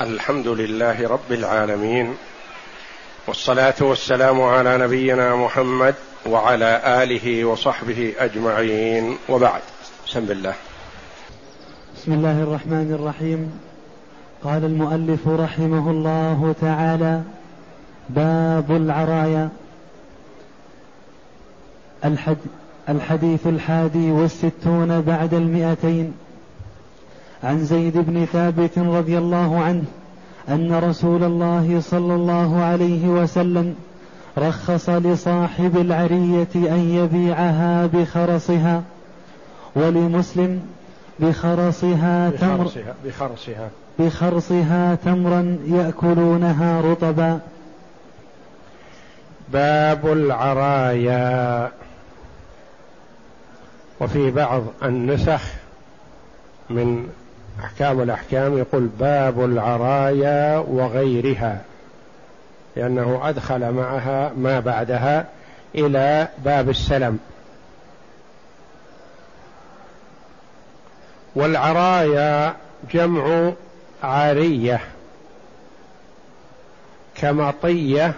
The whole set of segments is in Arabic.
الحمد لله رب العالمين والصلاة والسلام على نبينا محمد وعلى آله وصحبه أجمعين وبعد. بسم الله. بسم الله الرحمن الرحيم. قال المؤلف رحمه الله تعالى باب العرايا. الحد الحديث الحادي والستون بعد المئتين. عن زيد بن ثابت رضي الله عنه أن رسول الله صلى الله عليه وسلم رخص لصاحب العرية أن يبيعها بخرصها ولمسلم بخرصها تمر بخرصها بخرصها. تمرا يأكلونها رطبا. باب العرايا. وفي بعض النسخ من أحكام الأحكام يقول باب العرايا وغيرها لأنه أدخل معها ما بعدها إلى باب السلم. والعرايا جمع عارية كمطية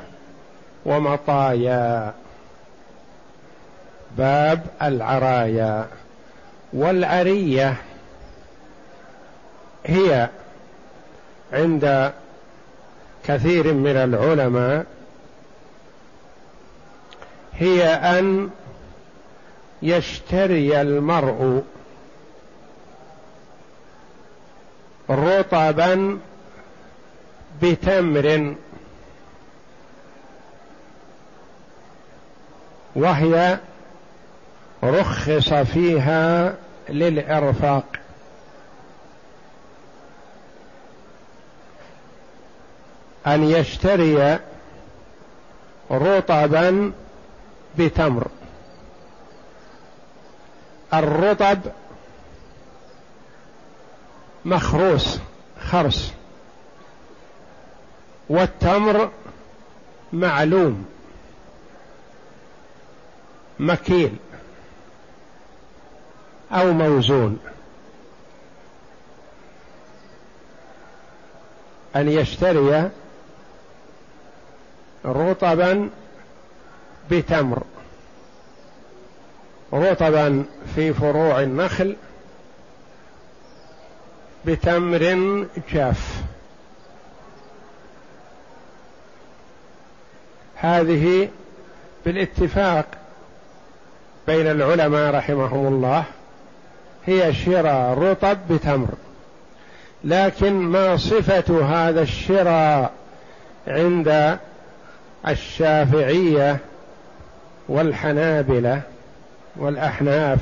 ومطايا. باب العرايا. والعرية هي عند كثير من العلماء هي أن يشتري المرء رطبا بتمر وهي رخص فيها للإرفاق. أن يشتري رطبا بتمر. الرطب مخروس خرس. والتمر معلوم. مكيل. أو موزون. أن يشتري رطبا بتمر. رطبا في فروع النخل بتمر جاف. هذه بالاتفاق بين العلماء رحمهم الله هي شراء رطب بتمر. لكن ما صفة هذا الشراء عند الشافعية والحنابلة والأحناف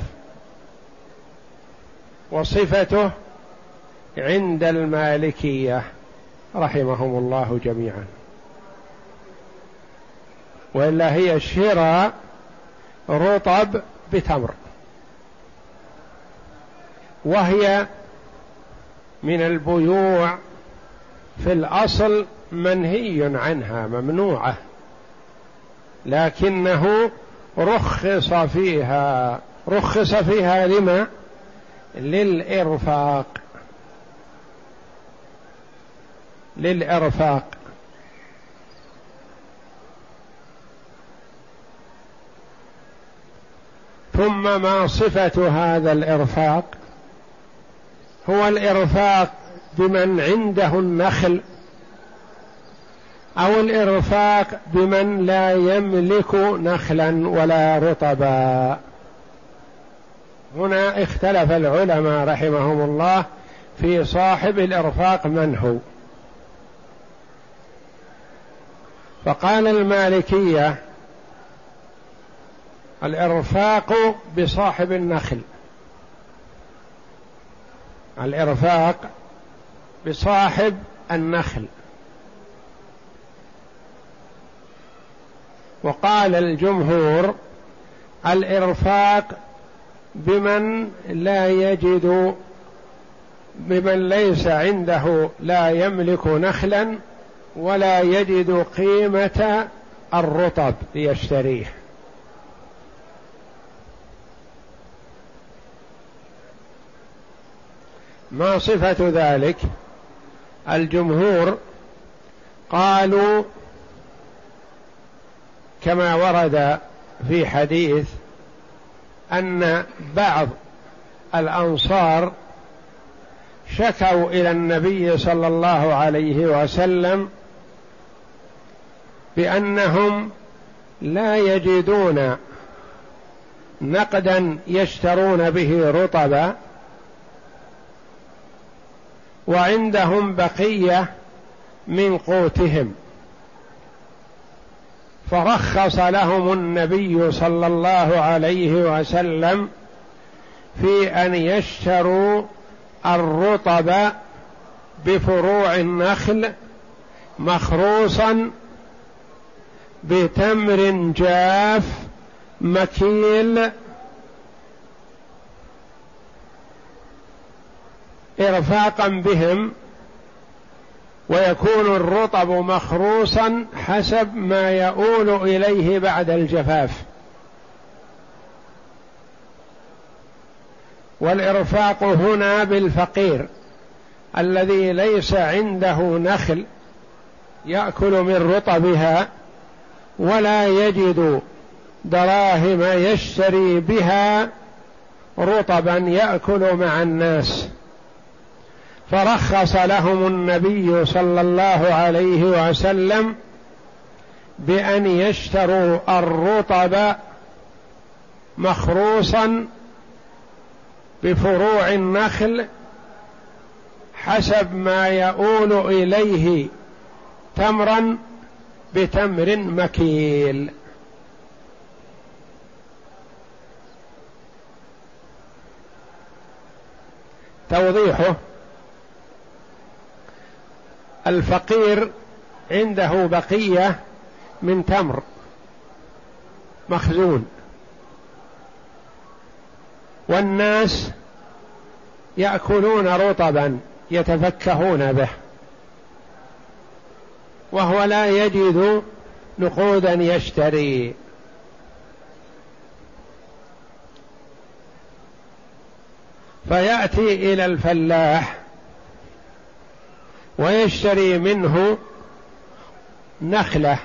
وصفته عند المالكية رحمهم الله جميعا. وإلا هي شراء رطب بتمر وهي من البيوع في الأصل منهي عنها ممنوعة. لكنه رخص فيها. رخص فيها لما؟ للإرفاق. للإرفاق. ثم ما صفة هذا الإرفاق؟ هو الإرفاق بمن عنده النخل. أو الإرفاق بمن لا يملك نخلا ولا رطبا. هنا اختلف العلماء رحمهم الله في صاحب الإرفاق من هو. فقال المالكية الإرفاق بصاحب النخل. الإرفاق بصاحب النخل. وقال الجمهور الإرفاق بمن لا يجد بمن ليس عنده لا يملك نخلا ولا يجد قيمة الرطب ليشتريه. ما صفة ذلك؟ الجمهور قالوا كما ورد في حديث أن بعض الأنصار شكوا إلى النبي صلى الله عليه وسلم بأنهم لا يجدون نقدا يشترون به رطبا وعندهم بقية من قوتهم. فرخص لهم النبي صلى الله عليه وسلم في أن يشتروا الرطب بفروع النخل مخروصا بتمر جاف مكيل إرفاقا بهم ويكون الرطب مخروصا حسب ما يؤول إليه بعد الجفاف. والإرفاق هنا بالفقير الذي ليس عنده نخل يأكل من رطبها ولا يجد دراهم يشتري بها رطبا يأكل مع الناس. فرخص لهم النبي صلى الله عليه وسلم بأن يشتروا الرطب مخروصا بفروع النخل حسب ما يؤول إليه تمرا بتمر مكيل. توضيحه الفقير عنده بقية من تمر. مخزون. والناس يأكلون رطبا يتفكهون به. وهو لا يجد نقودا يشتري. فيأتي إلى الفلاح. ويشتري منه نخلة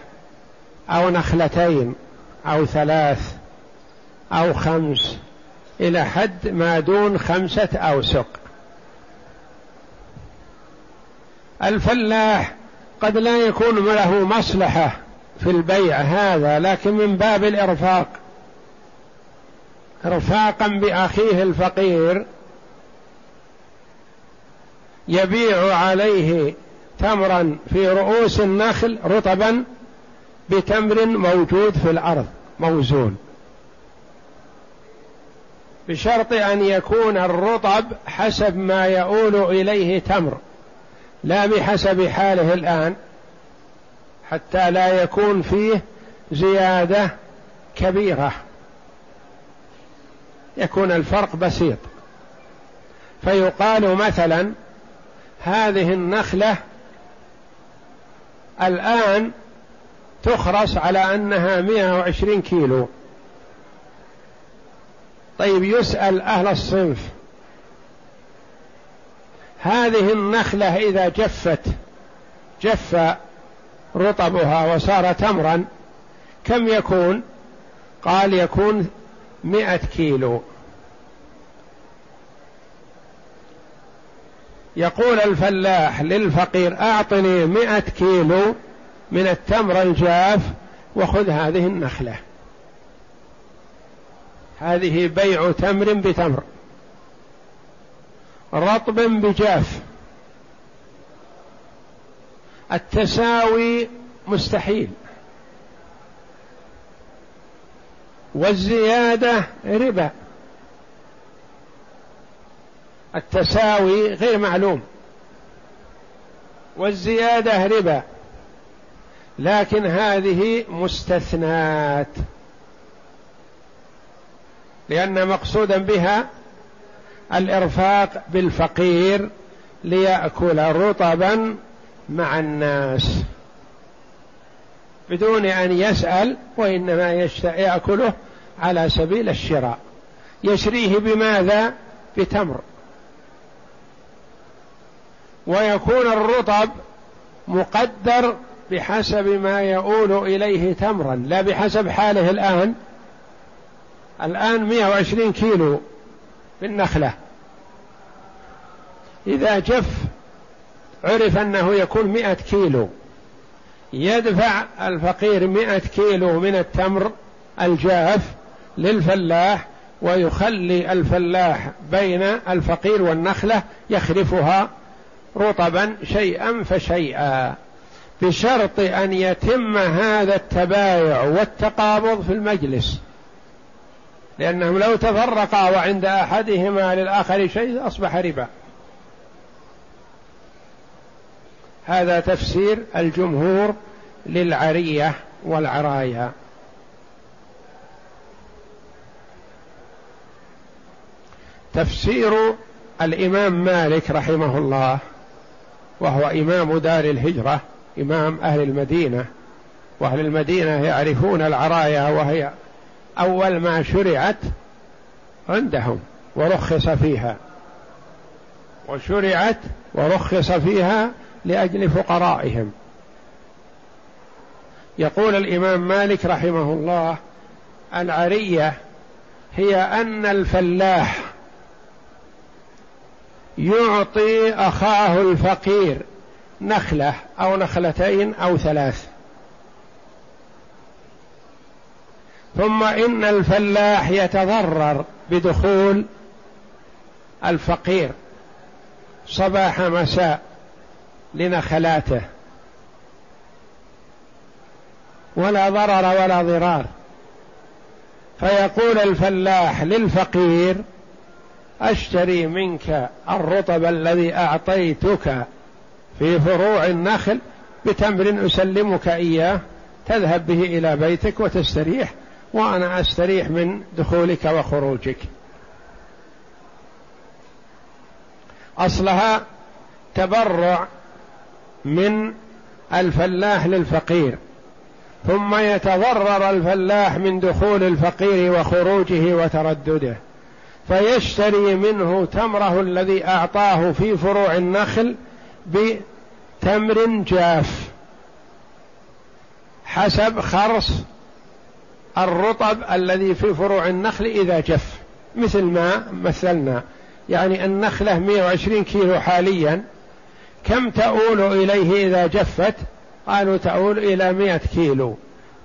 أو نخلتين أو ثلاث أو خمس إلى حد ما دون خمسة أوسق. الفلاح قد لا يكون له مصلحة في البيع هذا لكن من باب الإرفاق. ارفاقا بأخيه الفقير يبيع عليه تمرا في رؤوس النخل رطبا بتمر موجود في الأرض موزون. بشرط أن يكون الرطب حسب ما يؤول إليه تمر لا بحسب حاله الآن حتى لا يكون فيه زيادة كبيرة. يكون الفرق بسيط. فيقال مثلا هذه النخلة الآن تخرس على أنها 120 كيلو. طيب يسأل أهل الصنف هذه النخلة إذا جفت جف رطبها وصار تمرا كم يكون؟ قال يكون مئة كيلو. يقول الفلاح للفقير أعطني مئة كيلو من التمر الجاف وخذ هذه النخلة. هذه بيع تمر بتمر رطب بجاف. التساوي مستحيل. والزيادة ربا. التساوي غير معلوم. والزيادة ربا. لكن هذه مستثنات. لأن مقصودا بها الإرفاق بالفقير ليأكل رطبا مع الناس. بدون أن يسأل وإنما يأكله على سبيل الشراء. يشريه بماذا؟ بتمر. ويكون الرطب مقدر بحسب ما يؤول إليه تمرا لا بحسب حاله الآن. الآن 120 كيلو في النخلة إذا جف عرف أنه يكون مئة كيلو. يدفع الفقير مئة كيلو من التمر الجاف للفلاح ويخلي الفلاح بين الفقير والنخلة يخلفها رطبا شيئا فشيئا بشرط أن يتم هذا التبايع والتقابض في المجلس. لأنهم لو تفرقا وعند أحدهما للآخر شيء أصبح ربا. هذا تفسير الجمهور للعرية والعرايا تفسير الإمام مالك رحمه الله. وهو إمام دار الهجرة إمام أهل المدينة. وأهل المدينة يعرفون العرايا وهي أول ما شرعت عندهم ورخص فيها. وشرعت ورخص فيها لأجل فقرائهم. يقول الإمام مالك رحمه الله العرية هي أن الفلاح يعطي أخاه الفقير نخلة أو نخلتين أو ثلاث. ثم إن الفلاح يتضرر بدخول الفقير صباح مساء لنخلاته. ولا ضرر ولا ضرار. فيقول الفلاح للفقير أشتري منك الرطب الذي أعطيتك في فروع النخل بتمر أسلمك إياه تذهب به إلى بيتك وتستريح وأنا أستريح من دخولك وخروجك. أصلها تبرع من الفلاح للفقير ثم يتضرر الفلاح من دخول الفقير وخروجه وتردده. فيشتري منه تمره الذي أعطاه في فروع النخل بتمر جاف حسب خرص الرطب الذي في فروع النخل إذا جف. مثل ما مثلنا. يعني النخلة 120 كيلو حاليا. كم تؤول إليه إذا جفت؟ قالوا تؤول إلى مئة كيلو.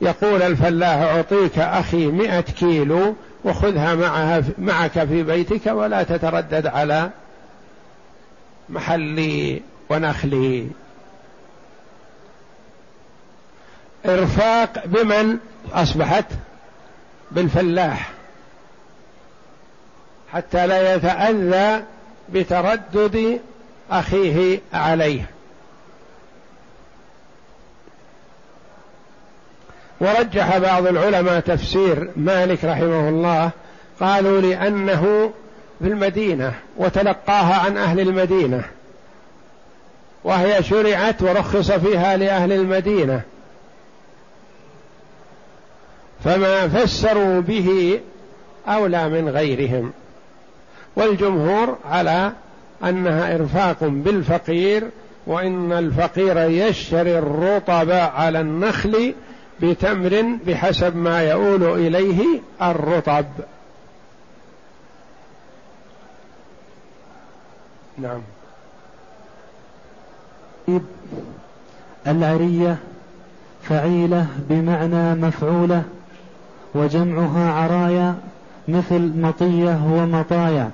يقول الفلاح أعطيك أخي مئة كيلو. وخذها معها معك في بيتك ولا تتردد على محلي ونخلي. إرفاق بمن أصبحت بالفلاح حتى لا يتأذى بتردد أخيه عليه. ورجح بعض العلماء تفسير مالك رحمه الله قالوا لأنه في المدينة وتلقاها عن أهل المدينة وهي شرعت ورخص فيها لأهل المدينة. فما فسروا به أولى من غيرهم. والجمهور على أنها إرفاق بالفقير وإن الفقير يشتري الرطب على النخل بتمر بحسب ما يؤول إليه الرطب. نعم. العرية فعيلة بمعنى مفعولة وجمعها عرايا مثل مطية ومطايا.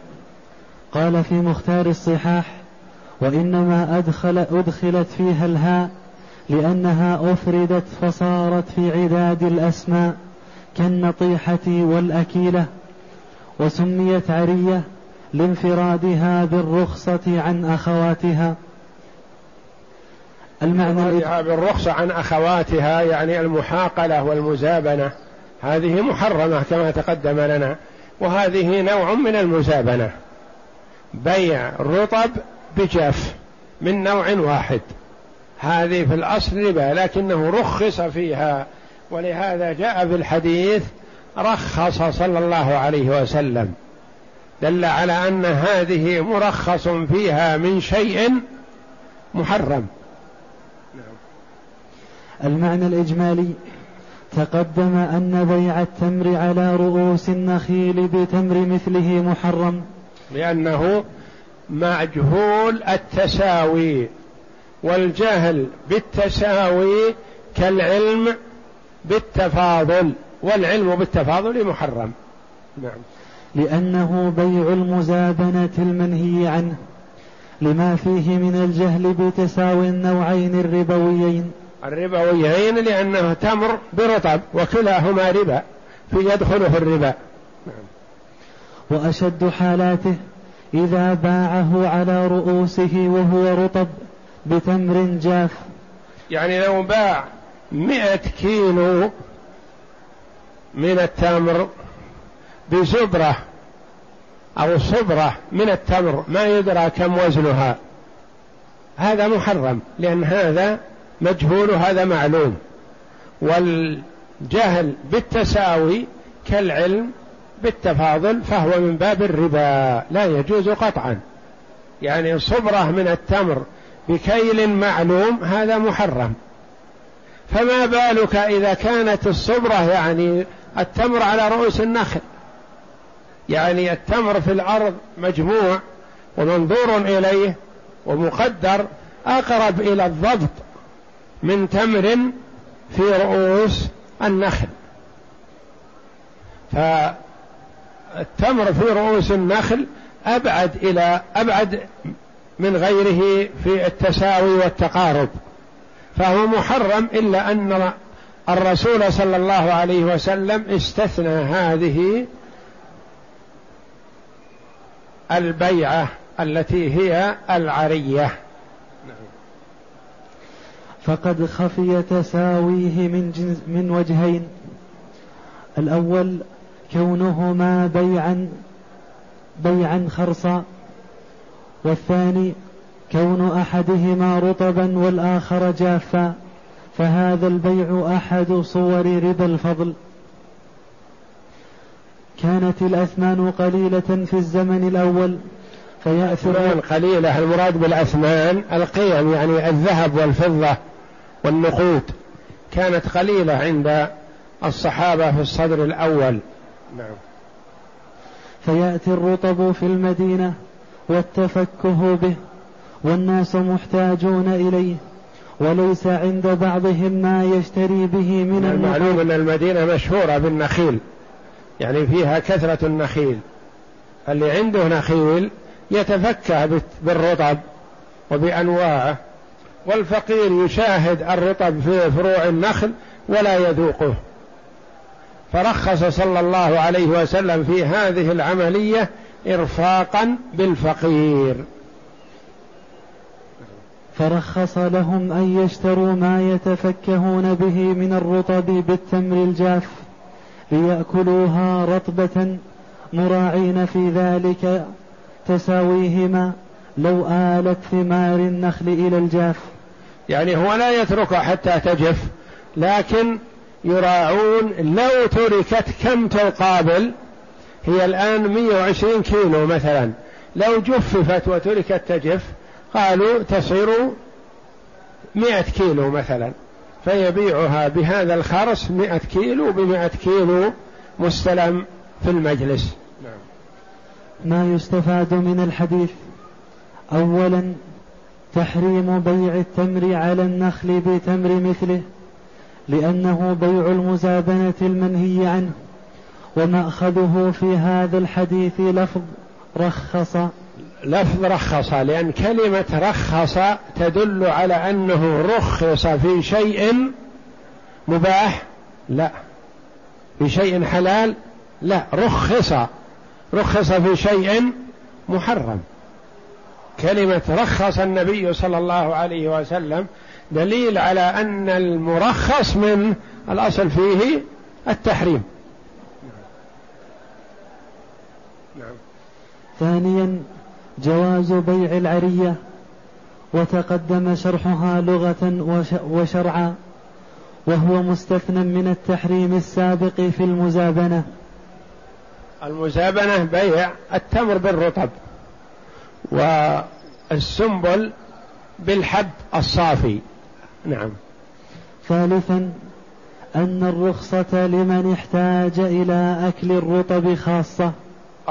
قال في مختار الصحاح وإنما أدخل أدخلت فيها الهاء لأنها أفردت فصارت في عداد الأسماء كالنطيحة والأكيلة وسميت عرية لانفرادها بالرخصة عن أخواتها. المعنى بالرخصة عن أخواتها يعني المحاقلة والمزابنة. هذه محرمة كما تقدم لنا وهذه نوع من المزابنة. بيع رطب بجاف من نوع واحد. هذه في الأصل ربا لكنه رخص فيها. ولهذا جاء في الحديث رخص صلى الله عليه وسلم. دل على أن هذه مرخص فيها من شيء محرم. المعنى الإجمالي تقدم أن بيع التمر على رؤوس النخيل بتمر مثله محرم. لأنه مجهول التساوي. والجهل بالتساوي كالعلم بالتفاضل والعلم بالتفاضل محرم. نعم. لأنه بيع المزابنة المنهي عنه لما فيه من الجهل بتساوي النوعين الربويين. الربويين لأنه تمر برطب وكلاهما ربا في يدخله الربا. نعم. وأشد حالاته إذا باعه على رؤوسه وهو رطب. بتمر جاف. يعني لو باع مئة كيلو من التمر بزبرة أو صبرة من التمر ما يدرى كم وزنها. هذا محرم لأن هذا مجهول هذا معلوم. والجهل بالتساوي كالعلم بالتفاضل فهو من باب الربا لا يجوز قطعا. يعني صبرة من التمر بكيل معلوم هذا محرم. فما بالك إذا كانت الصبرة يعني التمر على رؤوس النخل؟ يعني التمر في الأرض مجموع ومنظور إليه ومقدر أقرب إلى الضبط من تمر في رؤوس النخل. فالتمر في رؤوس النخل أبعد إلى أبعد من غيره في التساوي والتقارب. فهو محرم إلا أن الرسول صلى الله عليه وسلم استثنى هذه البيعة التي هي العرية. فقد خفي تساويه من جنس من وجهين. الأول كونهما بيعا بيعا خرصا. والثاني كون أحدهما رطبا والآخر جافا فهذا البيع أحد صور ربا الفضل. كانت الأثمان قليلة في الزمن الأول فيأثر قليلة المراد بالأثمان القيم يعني الذهب والفضة والنقود. كانت قليلة عند الصحابة في الصدر الأول. نعم. فيأتي الرطب في المدينة والتفكه به والناس محتاجون إليه وليس عند بعضهم ما يشتري به من المعلوم أن المدينة مشهورة بالنخيل يعني فيها كثرة النخيل. اللي عنده نخيل يتفكه بالرطب وبأنواعه والفقير يشاهد الرطب في فروع النخل ولا يذوقه. فرخص صلى الله عليه وسلم في هذه العملية ارفاقا بالفقير. فرخص لهم أن يشتروا ما يتفكهون به من الرطب بالتمر الجاف ليأكلوها رطبة مراعين في ذلك تساويهما لو آلت ثمار النخل إلى الجاف. يعني هو لا يتركها حتى تجف لكن يراعون لو تركت كم تقابل هي الآن 120 كيلو مثلا. لو جففت وتركت تجف قالوا تصير 100 كيلو مثلا. فيبيعها بهذا الخرس مئة كيلو بمئة كيلو مستلم في المجلس. نعم. ما يستفاد من الحديث؟ أولا تحريم بيع التمر على النخل بتمر مثله لأنه بيع المزابنة المنهي عنه. ومأخذه في هذا الحديث لفظ رخص. لفظ رخص لأن كلمة رخص تدل على أنه رخص في شيء مباح. لا. في شيء حلال؟ لا. رخص. رخص في شيء محرم. كلمة رخص النبي صلى الله عليه وسلم دليل على أن المرخص من الأصل فيه التحريم. نعم. ثانيا جواز بيع العرية وتقدم شرحها لغة وشرعا وهو مستثنى من التحريم السابق في المزابنة. المزابنة بيع التمر بالرطب والسنبل بالحب الصافي. نعم. ثالثا أن الرخصة لمن احتاج إلى أكل الرطب خاصة.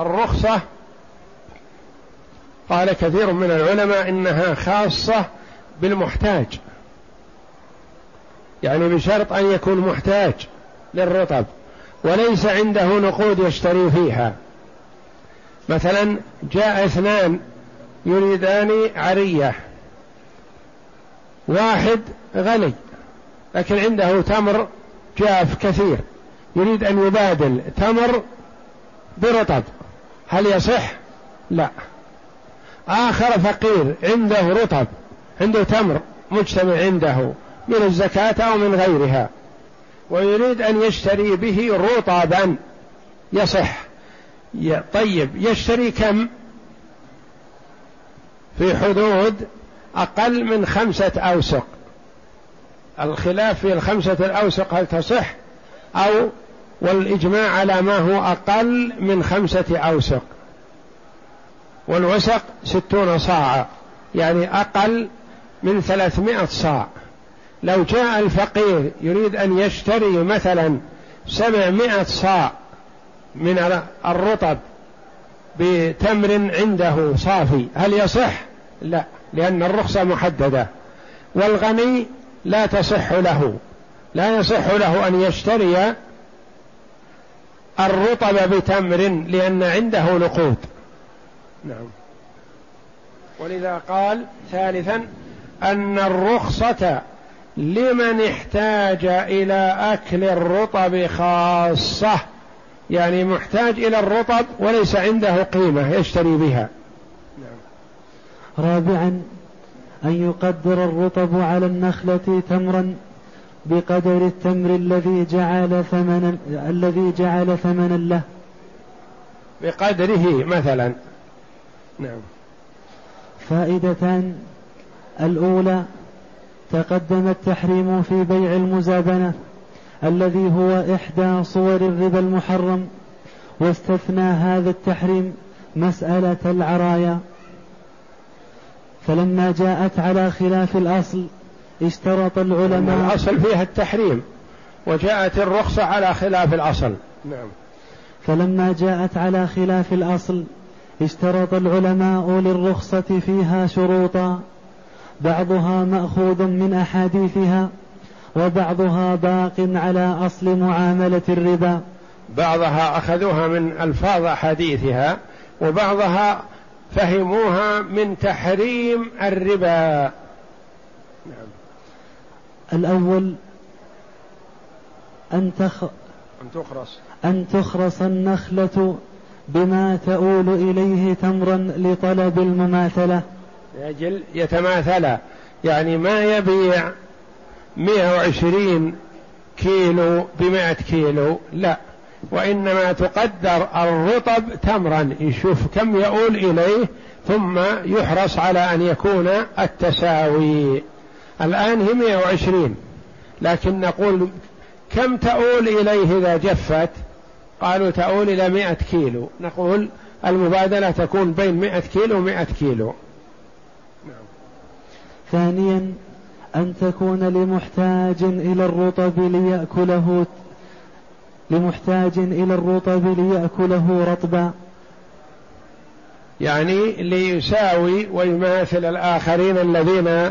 الرخصة. قال كثير من العلماء إنها خاصة بالمحتاج. يعني بشرط أن يكون محتاج للرطب وليس عنده نقود يشتري فيها. مثلا جاء اثنان يريدان عرية. واحد غني لكن عنده تمر جاف كثير يريد أن يبادل تمر برطب. هل يصح؟ لا. آخر فقير عنده رطب عنده تمر مجتمع عنده من الزكاة أو من غيرها ويريد أن يشتري به رطبا. يصح. طيب يشتري كم؟ في حدود أقل من خمسة أوسق. الخلاف في الخمسة الأوسق هل تصح؟ أو والإجماع على ما هو أقل من خمسة أوسق. والوسق ستون صاعا يعني أقل من ثلاثمائة صاع. لو جاء الفقير يريد أن يشتري مثلا سبعمائة صاع من الرطب بتمر عنده صافي هل يصح؟ لا لأن الرخصة محددة. والغني لا تصح له لا يصح له أن يشتري الرطب بتمر لأن عنده نقود. نعم. ولذا قال ثالثا أن الرخصة لمن احتاج إلى أكل الرطب خاصة يعني محتاج إلى الرطب وليس عنده قيمة يشتري بها. نعم. رابعا أن يقدر الرطب على النخلة تمرا. بقدر التمر الذي جعل ثمنا الذي جعل ثمنا له. بقدره مثلا. نعم. فائدتان. الأولى تقدم التحريم في بيع المزابنة الذي هو إحدى صور الربا المحرم واستثنى هذا التحريم مسألة العرايا. فلما جاءت على خلاف الأصل اشترط العلماء. الأصل فيها التحريم وجاءت الرخصة على خلاف الأصل. نعم. فلما جاءت على خلاف الأصل اشترط العلماء للرخصة فيها شروطا. بعضها مأخوذ من أحاديثها وبعضها باق على أصل معاملة الربا. بعضها أخذوها من ألفاظ أحاديثها وبعضها فهموها من تحريم الربا. نعم. الأول أن تخ أن تخرص. أن تخرص النخلة بما تؤول إليه تمرا لطلب المماثلة. لأجل يتماثلا يعني ما يبيع مئة وعشرين كيلو بمائة كيلو لا. وإنما تقدر الرطب تمرا يشوف كم يؤول إليه ثم يحرص على أن يكون التساوي. الآن هي 120 لكن نقول كم تؤول إليه إذا جفت؟ قالوا تؤول إلى 100 كيلو. نقول المبادلة تكون بين 100 كيلو و 100 كيلو. نعم. ثانيا أن تكون لمحتاج إلى الرطب ليأكله لمحتاج إلى الرطب ليأكله رطبا. يعني ليساوي ويماثل الآخرين الذين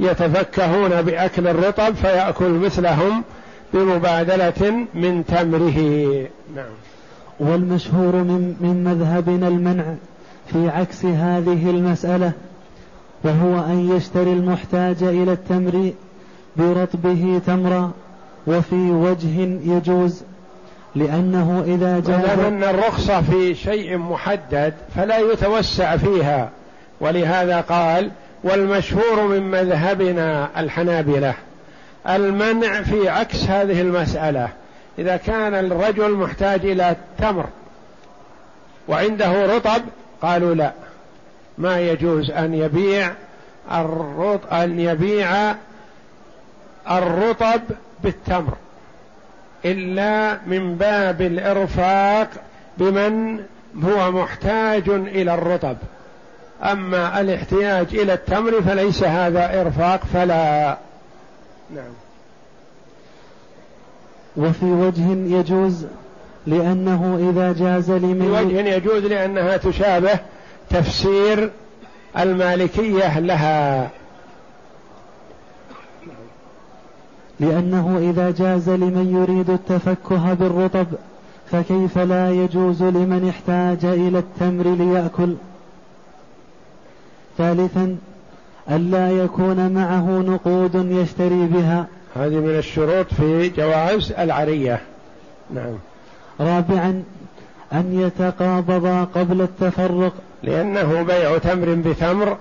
يتفكهون بأكل الرطب فيأكل مثلهم بمبادلة من تمره. نعم. والمشهور من, من مذهبنا المنع في عكس هذه المسألة وهو أن يشتري المحتاج إلى التمر برطبه تمرا وفي وجه يجوز لأنه إذا جاء أن الرخصة في شيء محدد فلا يتوسع فيها. ولهذا قال والمشهور من مذهبنا الحنابلة المنع في عكس هذه المسألة. إذا كان الرجل محتاج إلى تمر وعنده رطب قالوا لا. ما يجوز أن يبيع الرطب أن يبيع الرطب بالتمر إلا من باب الإرفاق بمن هو محتاج إلى الرطب. أما الاحتياج إلى التمر فليس هذا إرفاق فلا. نعم. وفي وجه يجوز لأنه إذا جاز لمن في وجه يجوز لأنها تشابه تفسير المالكية لها. لأنه إذا جاز لمن يريد التفكه بالرطب فكيف لا يجوز لمن احتاج إلى التمر ليأكل؟ ثالثا ألا يكون معه نقود يشتري بها. هذه من الشروط في جواز العرية. نعم. رابعا أن يتقابضا قبل التفرق. لأنه بيع تمر بتمر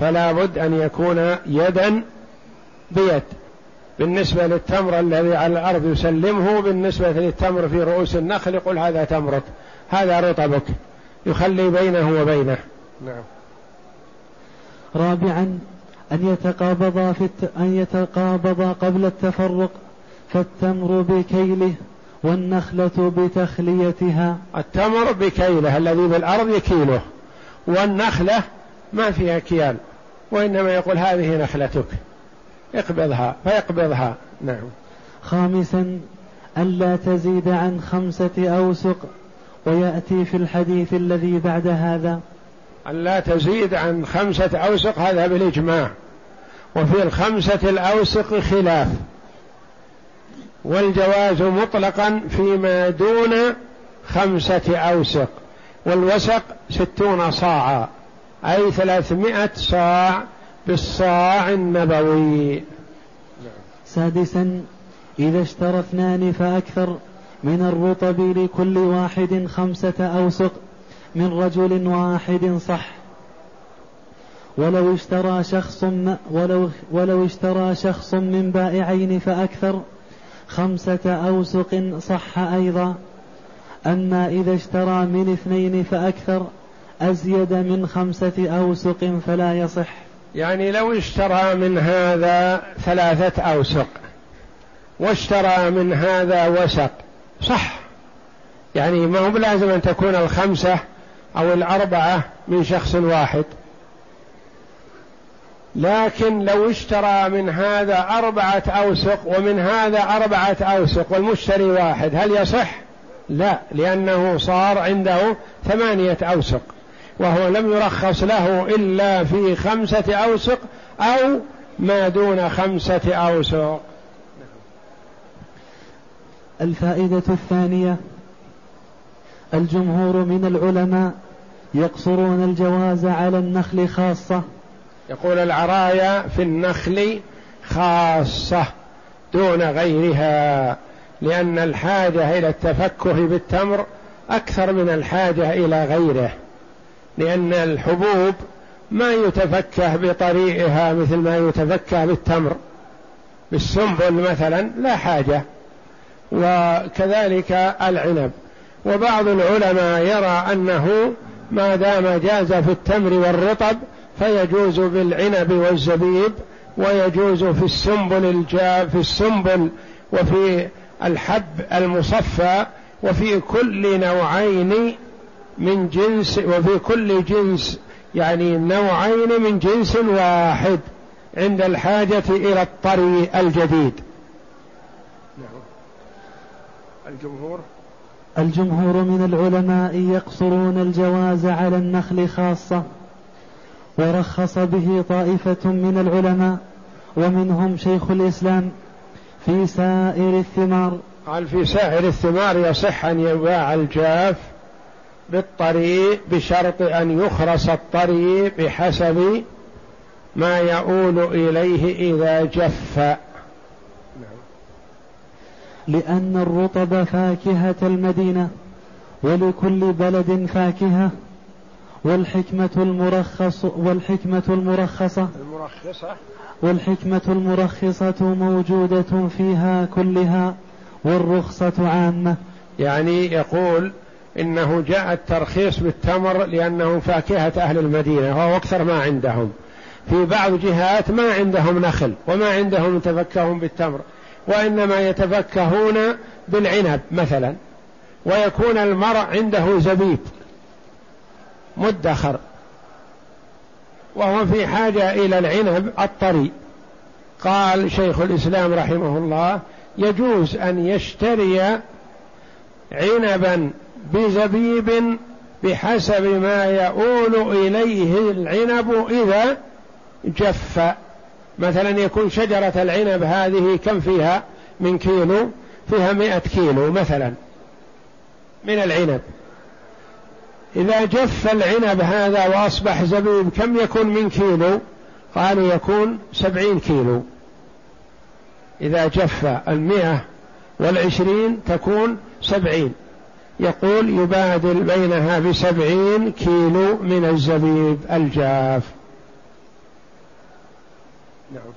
فلا بد أن يكون يدا بيد. بالنسبة للتمر الذي على الأرض يسلمه بالنسبة للتمر في رؤوس النخل يقول هذا تمرك هذا رطبك. يخلي بينه وبينه. نعم. رابعا أن يتقابضا في الت... أن يتقابضا قبل التفرق فالتمر بكيله والنخلة بتخليتها. التمر بكيله الذي بالأرض يكيله والنخلة ما فيها كيال وإنما يقول هذه نخلتك. اقبضها فيقبضها. نعم. خامسا ألا تزيد عن خمسة أوسق ويأتي في الحديث الذي بعد هذا. ألا تزيد عن خمسة أوسق هذا بالإجماع. وفي الخمسة الأوسق خلاف. والجواز مطلقا فيما دون خمسة أوسق. والوسق ستون صاعا أي ثلاثمائة صاع بالصاع النبوي. سادسا إذا اشترى اثنان فأكثر من الرطب لكل واحد خمسة أوسق. من رجل واحد صح. ولو اشترى شخص ولو ولو اشترى شخص من بائعين فأكثر خمسة أوسق صح أيضا. أما إذا اشترى من اثنين فأكثر أزيد من خمسة أوسق فلا يصح. يعني لو اشترى من هذا ثلاثة أوسق واشترى من هذا وسق صح. يعني ما هو بلازم أن تكون الخمسة أو الأربعة من شخص واحد لكن لو اشترى من هذا أربعة أوسق ومن هذا أربعة أوسق والمشتري واحد هل يصح؟ لا لأنه صار عنده ثمانية أوسق وهو لم يرخص له إلا في خمسة أوسق أو ما دون خمسة أوسق الفائدة الثانية الجمهور من العلماء يقصرون الجواز على النخل خاصة. يقول العرايا في النخل خاصة دون غيرها لأن الحاجة إلى التفكه بالتمر أكثر من الحاجة إلى غيره لأن الحبوب ما يتفكه بطريقها مثل ما يتفكه بالتمر. بالسنبل مثلا لا حاجة وكذلك العنب. وبعض العلماء يرى أنه ما دام جاز في التمر والرطب فيجوز بالعنب والزبيب ويجوز في السنبل الجاف في السنبل وفي الحب المصفى وفي كل نوعين من جنس وفي كل جنس يعني نوعين من جنس واحد عند الحاجة إلى الطري الجديد. نعم. الجمهور؟ الجمهور من العلماء يقصرون الجواز على النخل خاصة ورخص به طائفة من العلماء ومنهم شيخ الإسلام في سائر الثمار. قال في سائر الثمار يصح أن يباع الجاف بالطريق بشرط أن يخرس الطريق بحسب ما يؤول إليه إذا جف. لأن الرطب فاكهة المدينة ولكل بلد فاكهة والحكمة المرخص والحكمة المرخصة المرخصة. والحكمة المرخصة موجودة فيها كلها والرخصة عامة. يعني يقول إنه جاء الترخيص بالتمر لأنه فاكهة أهل المدينة وهو أكثر ما عندهم. في بعض جهات ما عندهم نخل وما عندهم تفكهون بالتمر. وإنما يتفكهون بالعنب مثلا ويكون المرء عنده زبيب مدخر وهو في حاجة إلى العنب الطري. قال شيخ الإسلام رحمه الله يجوز أن يشتري عنبا بزبيب بحسب ما يؤول إليه العنب إذا جف. مثلا يكون شجرة العنب هذه كم فيها؟ من كيلو. فيها مئة كيلو مثلا من العنب. إذا جف العنب هذا وأصبح زبيب كم يكون من كيلو؟ قالوا يكون سبعين كيلو. إذا جف المئة والعشرين تكون سبعين. يقول يبادل بينها بسبعين كيلو من الزبيب الجاف. نعم.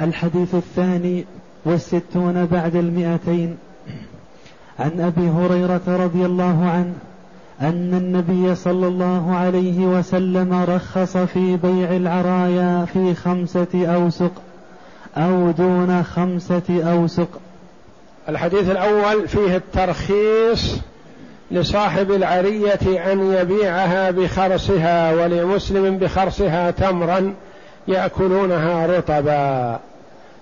الحديث الثاني والستون بعد المئتين. عن أبي هريرة رضي الله عنه أن النبي صلى الله عليه وسلم رخص في بيع العرايا في خمسة أوسق أو دون خمسة أوسق. الحديث الأول فيه الترخيص لصاحب العرية أن يبيعها بخرصها ولمسلم بخرصها تمرا يأكلونها رطبا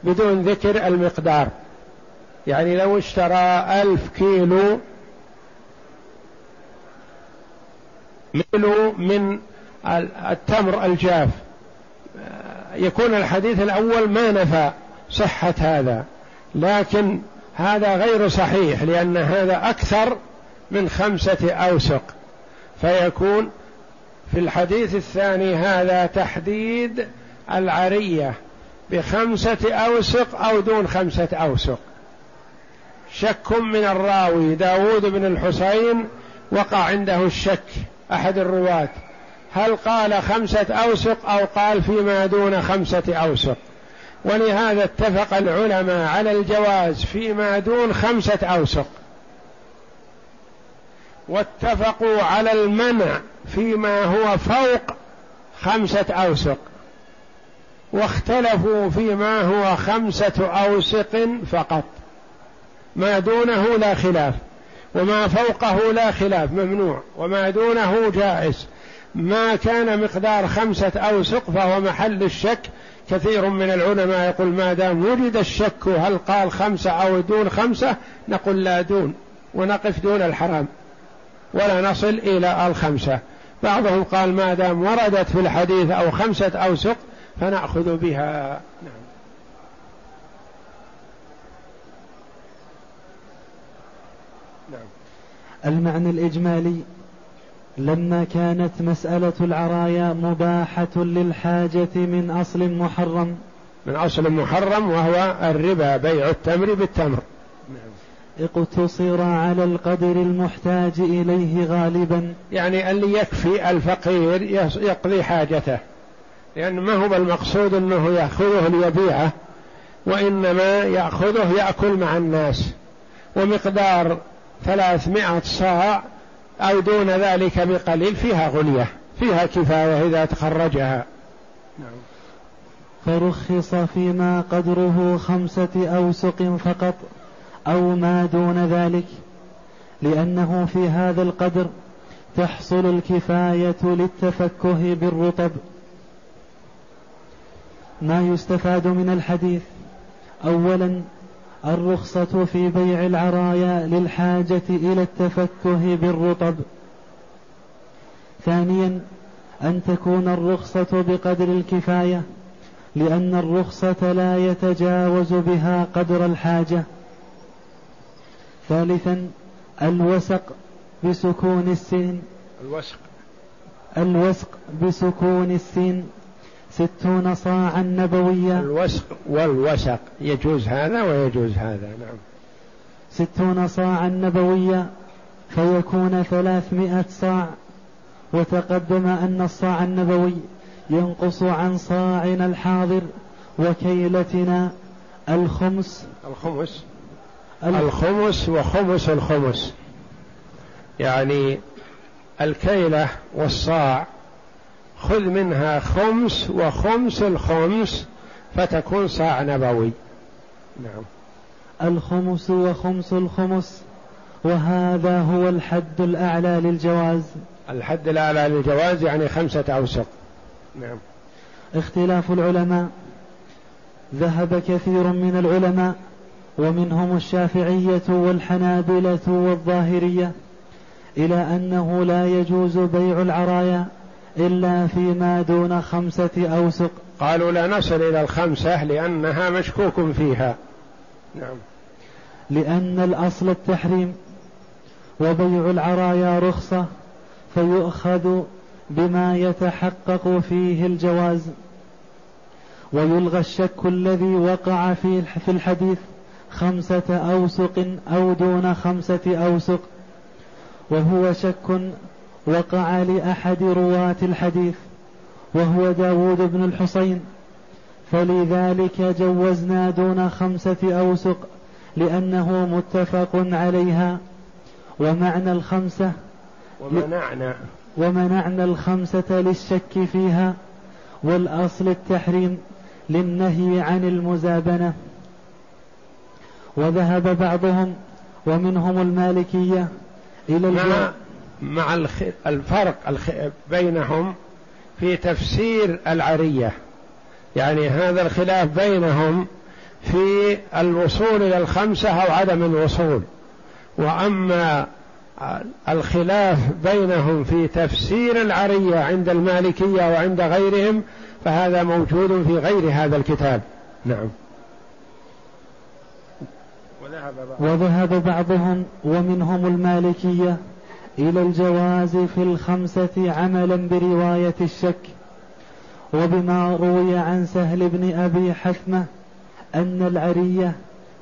بدون ذكر المقدار. يعني لو اشترى ألف كيلو ميلو من التمر الجاف يكون الحديث الأول ما نفى صحة هذا لكن هذا غير صحيح لأن هذا أكثر من خمسة أوسق. فيكون في الحديث الثاني هذا تحديد العرية بخمسة أوسق أو دون خمسة أوسق. شك من الراوي داود بن الحسين وقع عنده الشك أحد الرواة. هل قال خمسة أوسق أو قال فيما دون خمسة أوسق؟ ولهذا اتفق العلماء على الجواز فيما دون خمسة أوسق. واتفقوا على المنع فيما هو فوق خمسة أوسق. واختلفوا فيما هو خمسة أوسق فقط. ما دونه لا خلاف وما فوقه لا خلاف ممنوع. وما دونه جائز. ما كان مقدار خمسة أوسق فهو محل الشك. كثير من العلماء يقول ما دام وجد الشك هل قال خمسة أو دون خمسة؟ نقول لا دون ونقف دون الحرام. ولا نصل إلى الخمسة. بعضهم قال ما دام وردت في الحديث أو خمسة أوسق فنأخذ بها. نعم. نعم. المعنى الإجمالي لما كانت مسألة العرايا مباحة للحاجة من أصل محرم. من أصل محرم وهو الربا بيع التمر بالتمر. نعم. اقتصر على القدر المحتاج إليه غالبا. يعني اللي يكفي الفقير يقضي حاجته. لأن ما هو المقصود أنه يأخذه ليبيعه وإنما يأخذه يأكل مع الناس. ومقدار ثلاثمائة صاع أو دون ذلك بقليل فيها غنية فيها كفاية إذا تخرجها. نعم. فرخص فيما قدره خمسة أوسق فقط أو ما دون ذلك لأنه في هذا القدر تحصل الكفاية للتفكه بالرطب. ما يستفاد من الحديث. أولا الرخصة في بيع العرايا للحاجة إلى التفكه بالرطب. ثانيا أن تكون الرخصة بقدر الكفاية لأن الرخصة لا يتجاوز بها قدر الحاجة. ثالثا الوسق بسكون السين. الوسق. الوسق بسكون السين. ستون صاعا نبوية الوسق والوسق يجوز هذا ويجوز هذا نعم. ستون صاعا نبوية فيكون ثلاثمائة صاع وتقدم أن الصاع النبوي ينقص عن صاعنا الحاضر وكيلتنا الخمس. الخمس. الخمس وخمس الخمس. يعني الكيلة والصاع خذ منها خمس وخمس الخمس فتكون صاع نبوي. نعم. الخمس وخمس الخمس وهذا هو الحد الأعلى للجواز. الحد الأعلى للجواز يعني خمسة أوسق. نعم. اختلاف العلماء. ذهب كثير من العلماء ومنهم الشافعية والحنابلة والظاهرية إلى أنه لا يجوز بيع العرايا إلا فيما دون خمسة أوسق. قالوا لا نصل إلى الخمسة لأنها مشكوك فيها. نعم. لأن الأصل التحريم وبيع العرايا رخصة فيؤخذ بما يتحقق فيه الجواز. ويلغى الشك الذي وقع في الحديث خمسة أوسق أو دون خمسة أوسق. وهو شك وقع لأحد رواة الحديث وهو داود بن الحصين. فلذلك جوزنا دون خمسة أوسق لأنه متفق عليها. ومعنى الخمسة ومنعنا. ومنعنا الخمسة للشك فيها والأصل التحريم للنهي عن المزابنة. وذهب بعضهم ومنهم المالكية إلى مع, مع الفرق بينهم في تفسير العرية. يعني هذا الخلاف بينهم في الوصول إلى الخمسة أو عدم الوصول. وأما الخلاف بينهم في تفسير العرية عند المالكية وعند غيرهم فهذا موجود في غير هذا الكتاب. نعم. وذهب بعضهم ومنهم المالكية. إلى الجواز في الخمسة عملا برواية الشك وبما روي عن سهل بن أبي حثمة أن العرية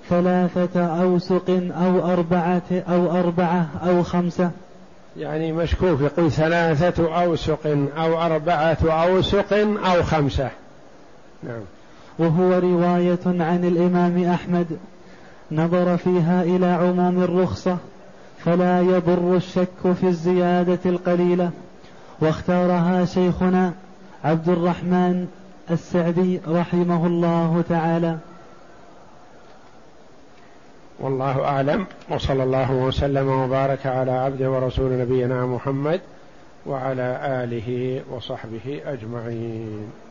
ثلاثة أوسق أو أربعة أو أربعة أو خمسة. يعني مشكوك يقول ثلاثة أوسق أو أربعة أوسق أو خمسة. نعم. وهو رواية عن الإمام أحمد نظر فيها إلى عموم الرخصة فلا يضر الشك في الزيادة القليلة. واختارها شيخنا عبد الرحمن السعدي رحمه الله تعالى. والله أعلم. وصلى الله وسلم وبارك على عبده ورسول نبينا محمد وعلى آله وصحبه أجمعين.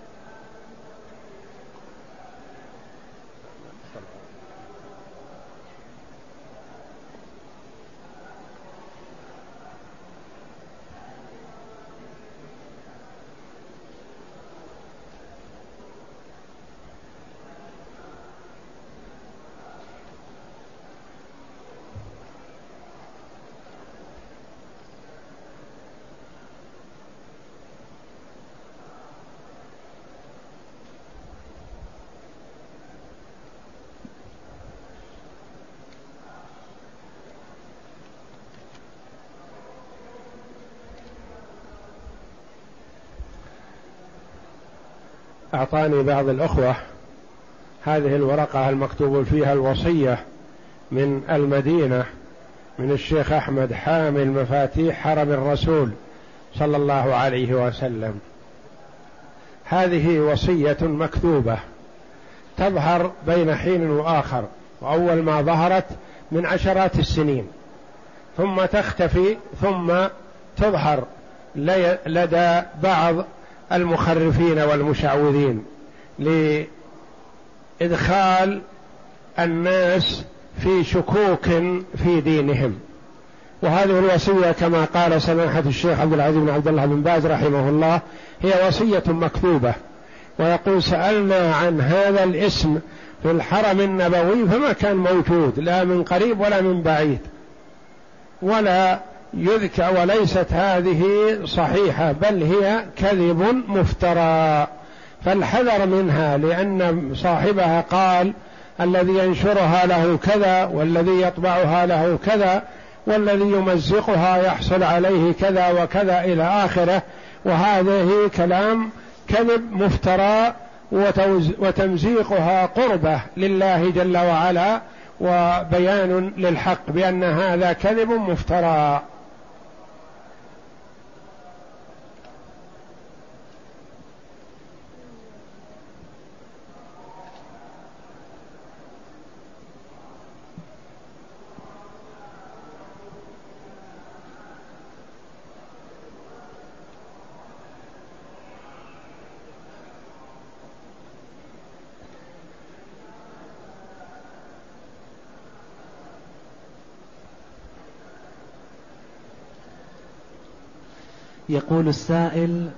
أعطاني بعض الأخوة هذه الورقة المكتوب فيها الوصية من المدينة من الشيخ أحمد حامل مفاتيح حرم الرسول صلى الله عليه وسلم. هذه وصية مكتوبة تظهر بين حين وآخر وأول ما ظهرت من عشرات السنين. ثم تختفي ثم تظهر لدى بعض المخرفين والمشعوذين لإدخال الناس في شكوك في دينهم. وهذه الوصية كما قال سماحة الشيخ عبد العزيز بن عبد الله بن باز رحمه الله هي وصية مكتوبة. ويقول سألنا عن هذا الاسم في الحرم النبوي فما كان موجود لا من قريب ولا من بعيد ولا يذكر وليست هذه صحيحة بل هي كذب مفترى. فالحذر منها لأن صاحبها قال الذي ينشرها له كذا والذي يطبعها له كذا والذي يمزقها يحصل عليه كذا وكذا إلى آخره. وهذه كلام كذب مفترى وتمزيقها قربة لله جل وعلا وبيان للحق بأن هذا كذب مفترى. يقول السائل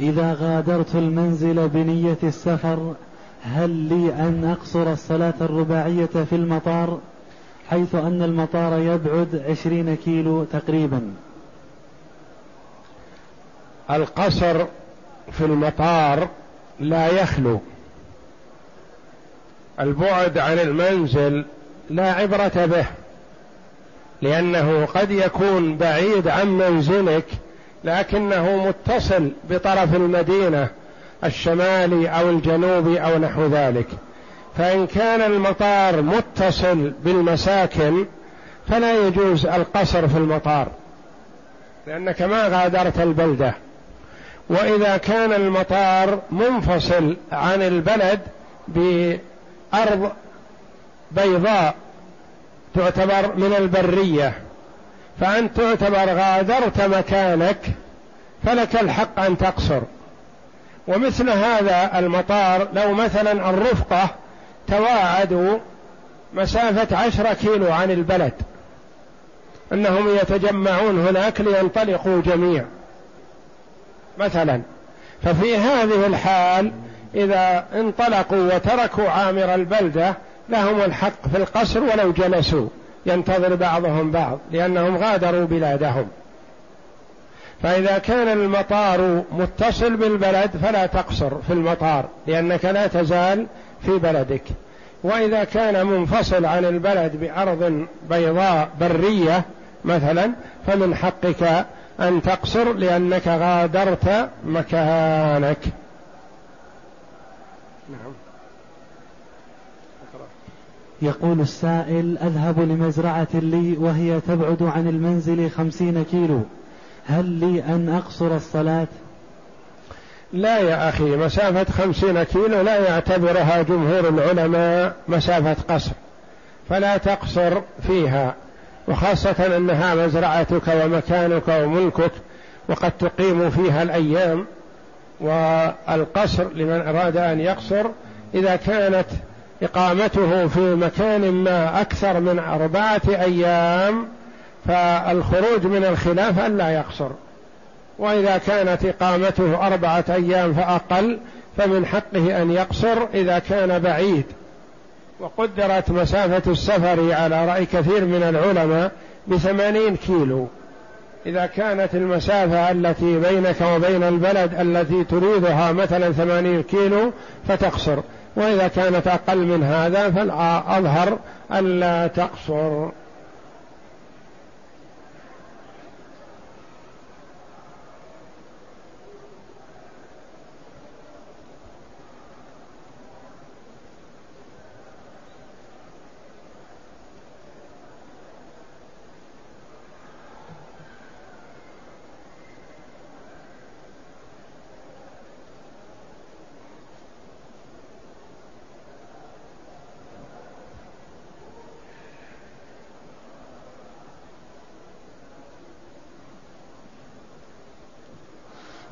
إذا غادرت المنزل بنية السفر هل لي أن أقصر الصلاة الرباعية في المطار؟ حيث أن المطار يبعد عشرين كيلو تقريبا. القصر في المطار لا يخلو. البعد عن المنزل لا عبرة به لأنه قد يكون بعيد عن منزلك لكنه متصل بطرف المدينة الشمالي أو الجنوبي أو نحو ذلك. فإن كان المطار متصل بالمساكن فلا يجوز القصر في المطار لأنك ما غادرت البلدة. وإذا كان المطار منفصل عن البلد بأرض بيضاء تعتبر من البرية. فأنت تعتبر غادرت مكانك فلك الحق أن تقصر. ومثل هذا المطار لو مثلا الرفقة تواعدوا مسافة عشرة كيلو عن البلد أنهم يتجمعون هناك لينطلقوا جميع. مثلا ففي هذه الحال إذا انطلقوا وتركوا عامر البلدة لهم الحق في القصر ولو جلسوا. ينتظر بعضهم بعض لأنهم غادروا بلادهم. فإذا كان المطار متصل بالبلد فلا تقصر في المطار لأنك لا تزال في بلدك. وإذا كان منفصل عن البلد بأرض بيضاء برية مثلا فمن حقك أن تقصر لأنك غادرت مكانك. نعم. يقول السائل أذهب لمزرعة لي وهي تبعد عن المنزل خمسين كيلو. هل لي أن أقصر الصلاة؟ لا يا أخي مسافة خمسين كيلو لا يعتبرها جمهور العلماء مسافة قصر فلا تقصر فيها وخاصة أنها مزرعتك ومكانك وملكك وقد تقيم فيها الأيام والقصر لمن أراد أن يقصر إذا كانت إقامته في مكان ما أكثر من أربعة أيام فالخروج من الخلاف ألا يقصر. وإذا كانت إقامته أربعة أيام فأقل فمن حقه أن يقصر إذا كان بعيد. وقدرت مسافة السفر على رأي كثير من العلماء بثمانين كيلو. إذا كانت المسافة التي بينك وبين البلد التي تريدها مثلا ثمانين كيلو فتقصر. وإذا كانت أقل من هذا فالأظهر ألا تقصر.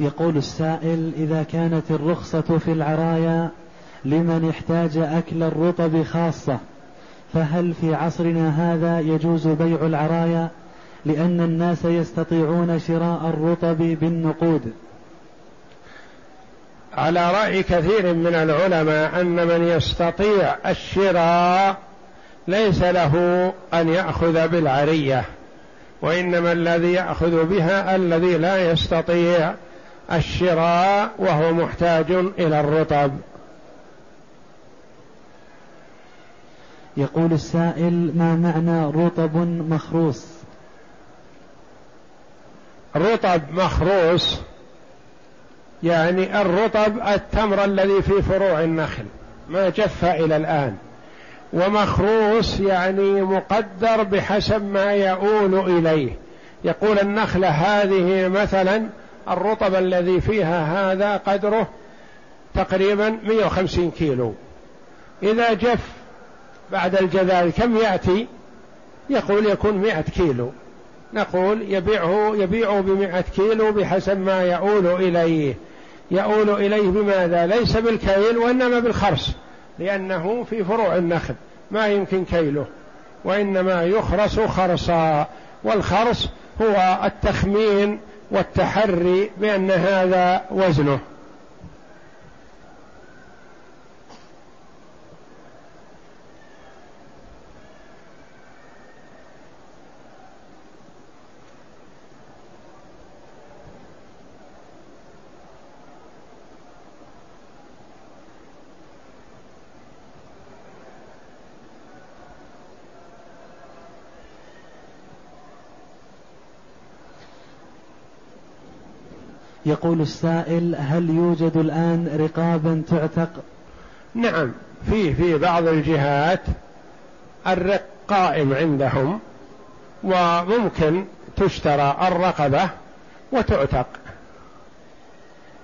يقول السائل إذا كانت الرخصة في العرايا لمن احتاج أكل الرطب خاصة فهل في عصرنا هذا يجوز بيع العرايا لأن الناس يستطيعون شراء الرطب بالنقود؟ على رأي كثير من العلماء أن من يستطيع الشراء ليس له أن يأخذ بالعرية وإنما الذي يأخذ بها الذي لا يستطيع الشراء وهو محتاج إلى الرطب. يقول السائل ما معنى رطب مخروص؟ رطب مخروص يعني الرطب التمر الذي في فروع النخل ما جف إلى الآن. ومخروص يعني مقدر بحسب ما يؤول إليه. يقول النخلة هذه مثلا الرطب الذي فيها هذا قدره تقريبا 150 كيلو. إذا جف بعد الجذال كم يأتي؟ يقول يكون 100 كيلو. نقول يبيعه يبيع بمئة كيلو بحسب ما يؤول إليه. يؤول إليه بماذا؟ ليس بالكيل وإنما بالخرص لأنه في فروع النخل ما يمكن كيله. وإنما يخرص خرصا والخرص هو التخمين والتحري بأن هذا وزنه. يقول السائل هل يوجد الآن رقابا تعتق؟ نعم في في بعض الجهات الرق قائم عندهم وممكن تشترى الرقبة وتعتق.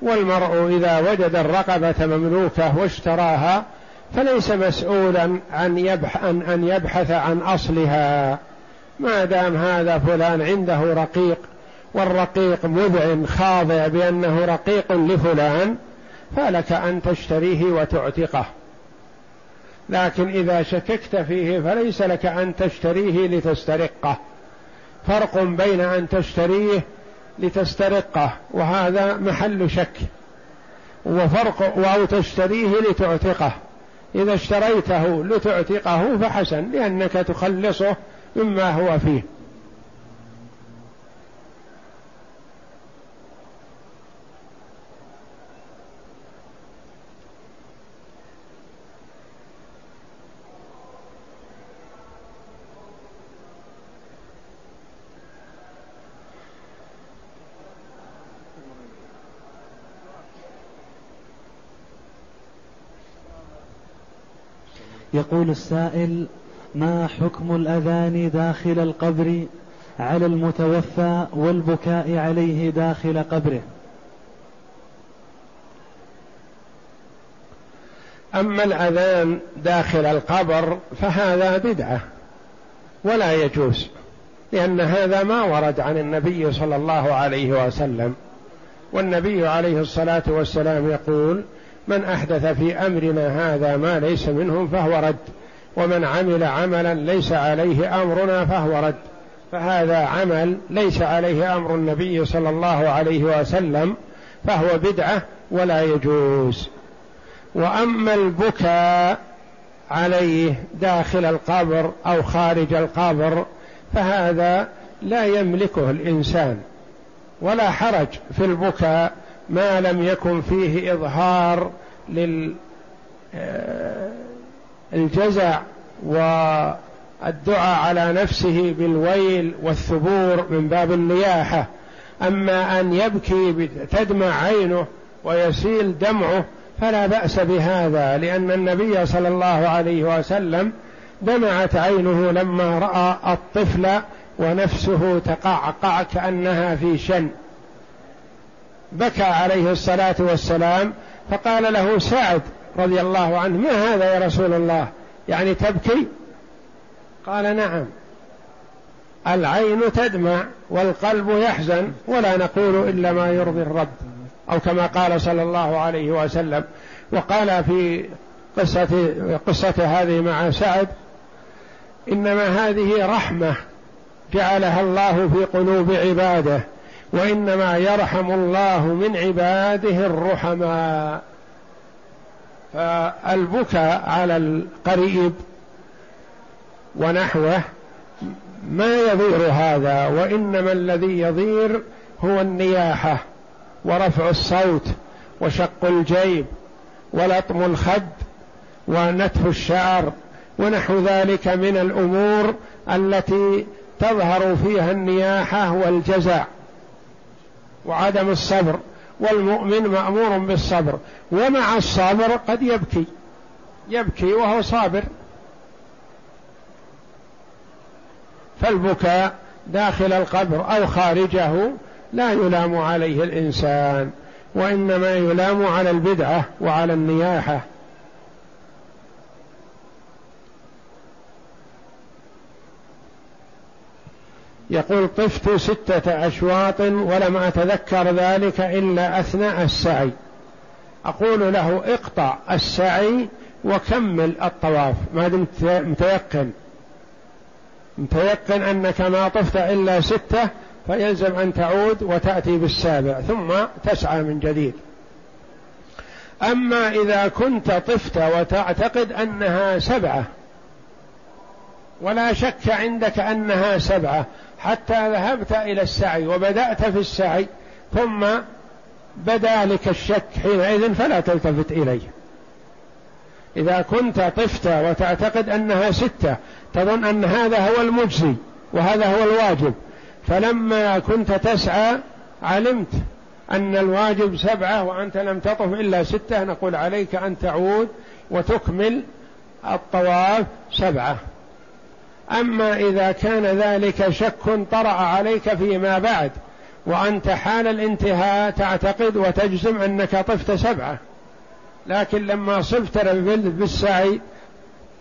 والمرء إذا وجد الرقبة مملوكة واشتراها فليس مسؤولا عن يبح أن يبحث عن أصلها. ما دام هذا فلان عنده رقيق والرقيق مذعن خاضع بأنه رقيق لفلان فلك أن تشتريه وتعتقه. لكن إذا شككت فيه فليس لك أن تشتريه لتسترقه. فرق بين أن تشتريه لتسترقه وهذا محل شك. وفرق أو تشتريه لتعتقه. إذا اشتريته لتعتقه فحسن لأنك تخلصه مما هو فيه. يقول السائل ما حكم الأذان داخل القبر على المتوفى والبكاء عليه داخل قبره؟ أما الأذان داخل القبر فهذا بدعة ولا يجوز لأن هذا ما ورد عن النبي صلى الله عليه وسلم. والنبي عليه الصلاة والسلام يقول من أحدث في أمرنا هذا ما ليس منه فهو رد ومن عمل عملا ليس عليه أمرنا فهو رد. فهذا عمل ليس عليه أمر النبي صلى الله عليه وسلم فهو بدعة ولا يجوز. وأما البكاء عليه داخل القبر أو خارج القبر فهذا لا يملكه الإنسان ولا حرج في البكاء ما لم يكن فيه إظهار للجزع آه، والدعاء على نفسه بالويل والثبور من باب النياحة. أما أن يبكي تدمع عينه ويسيل دمعه فلا بأس بهذا لأن النبي صلى الله عليه وسلم دمعت عينه لما رأى الطفل ونفسه تقعقع كأنها في شن. بكى عليه الصلاة والسلام فقال له سعد رضي الله عنه ما هذا يا رسول الله؟ يعني تبكي؟ قال نعم. العين تدمع والقلب يحزن ولا نقول إلا ما يرضي الرب أو كما قال صلى الله عليه وسلم. وقال في قصة قصة هذه مع سعد إنما هذه رحمة جعلها الله في قلوب عباده وإنما يرحم الله من عباده الرحماء. فالبكاء على القريب ونحوه ما يضير هذا وإنما الذي يضير هو النياحة ورفع الصوت وشق الجيب ولطم الخد ونتف الشعر ونحو ذلك من الأمور التي تظهر فيها النياحة والجزع. وعدم الصبر والمؤمن مأمور بالصبر. ومع الصبر قد يبكي يبكي وهو صابر. فالبكاء داخل القبر أو خارجه لا يلام عليه الإنسان وإنما يلام على البدعة وعلى النياحة. يقول طفت ستة أشواط ولم أتذكر ذلك إلا أثناء السعي. أقول له اقطع السعي وكمل الطواف. ما دمت متيقن. متيقن أنك ما طفت إلا ستة فيلزم أن تعود وتأتي بالسابع ثم تسعى من جديد. أما إذا كنت طفت وتعتقد أنها سبعة ولا شك عندك أنها سبعة حتى ذهبت إلى السعي وبدأت في السعي ثم بدا لك الشك حينئذ فلا تلتفت إليه. إذا كنت طفت وتعتقد أنها ستة تظن أن هذا هو المجزي وهذا هو الواجب. فلما كنت تسعى علمت أن الواجب سبعة وأنت لم تطف إلا ستة نقول عليك أن تعود وتكمل الطواف سبعة. أما إذا كان ذلك شك طرأ عليك فيما بعد وأنت حال الانتهاء تعتقد وتجزم أنك طفت سبعة. لكن لما صفت بالسعي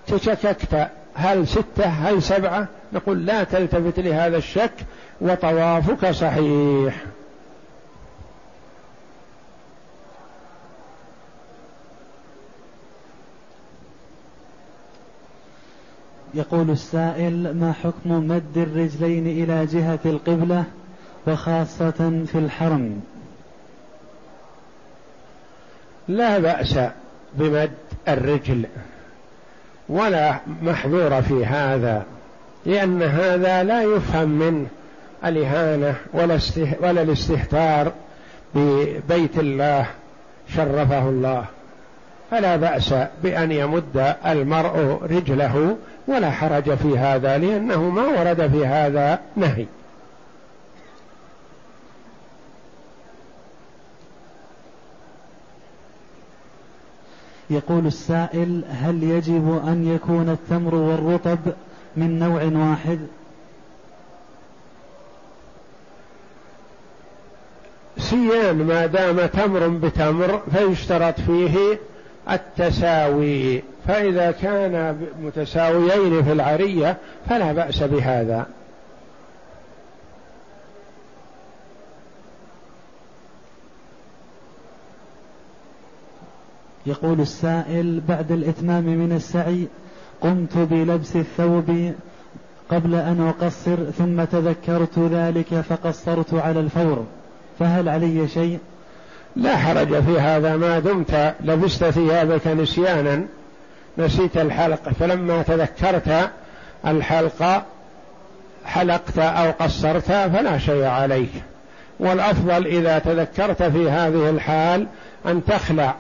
تشككت. هل ستة؟ هل سبعة؟ نقول لا تلتفت لهذا الشك وطوافك صحيح. يقول السائل ما حكم مد الرجلين إلى جهة القبلة وخاصة في الحرم؟ لا بأس بمد الرجل ولا محذور في هذا لأن هذا لا يفهم منه الإهانة ولا, ولا الاستهتار ببيت الله شرفه الله. فلا بأس بأن يمد المرء رجله ولا حرج في هذا لأنه ما ورد في هذا نهي. يقول السائل هل يجب أن يكون التمر والرطب من نوع واحد؟ سيان ما دام تمر بتمر فيشترط فيه التساوي. فإذا كان متساويين في العرية فلا بأس بهذا. يقول السائل بعد الإتمام من السعي قمت بلبس الثوب قبل أن أقصر ثم تذكرت ذلك فقصرت على الفور فهل علي شيء؟ لا حرج في هذا ما دمت لبست ثيابك نسيانا نسيت الحلق فلما تذكرت الحلق حلقت أو قصرت فلا شيء عليك. والأفضل إذا تذكرت في هذه الحال أن تخلع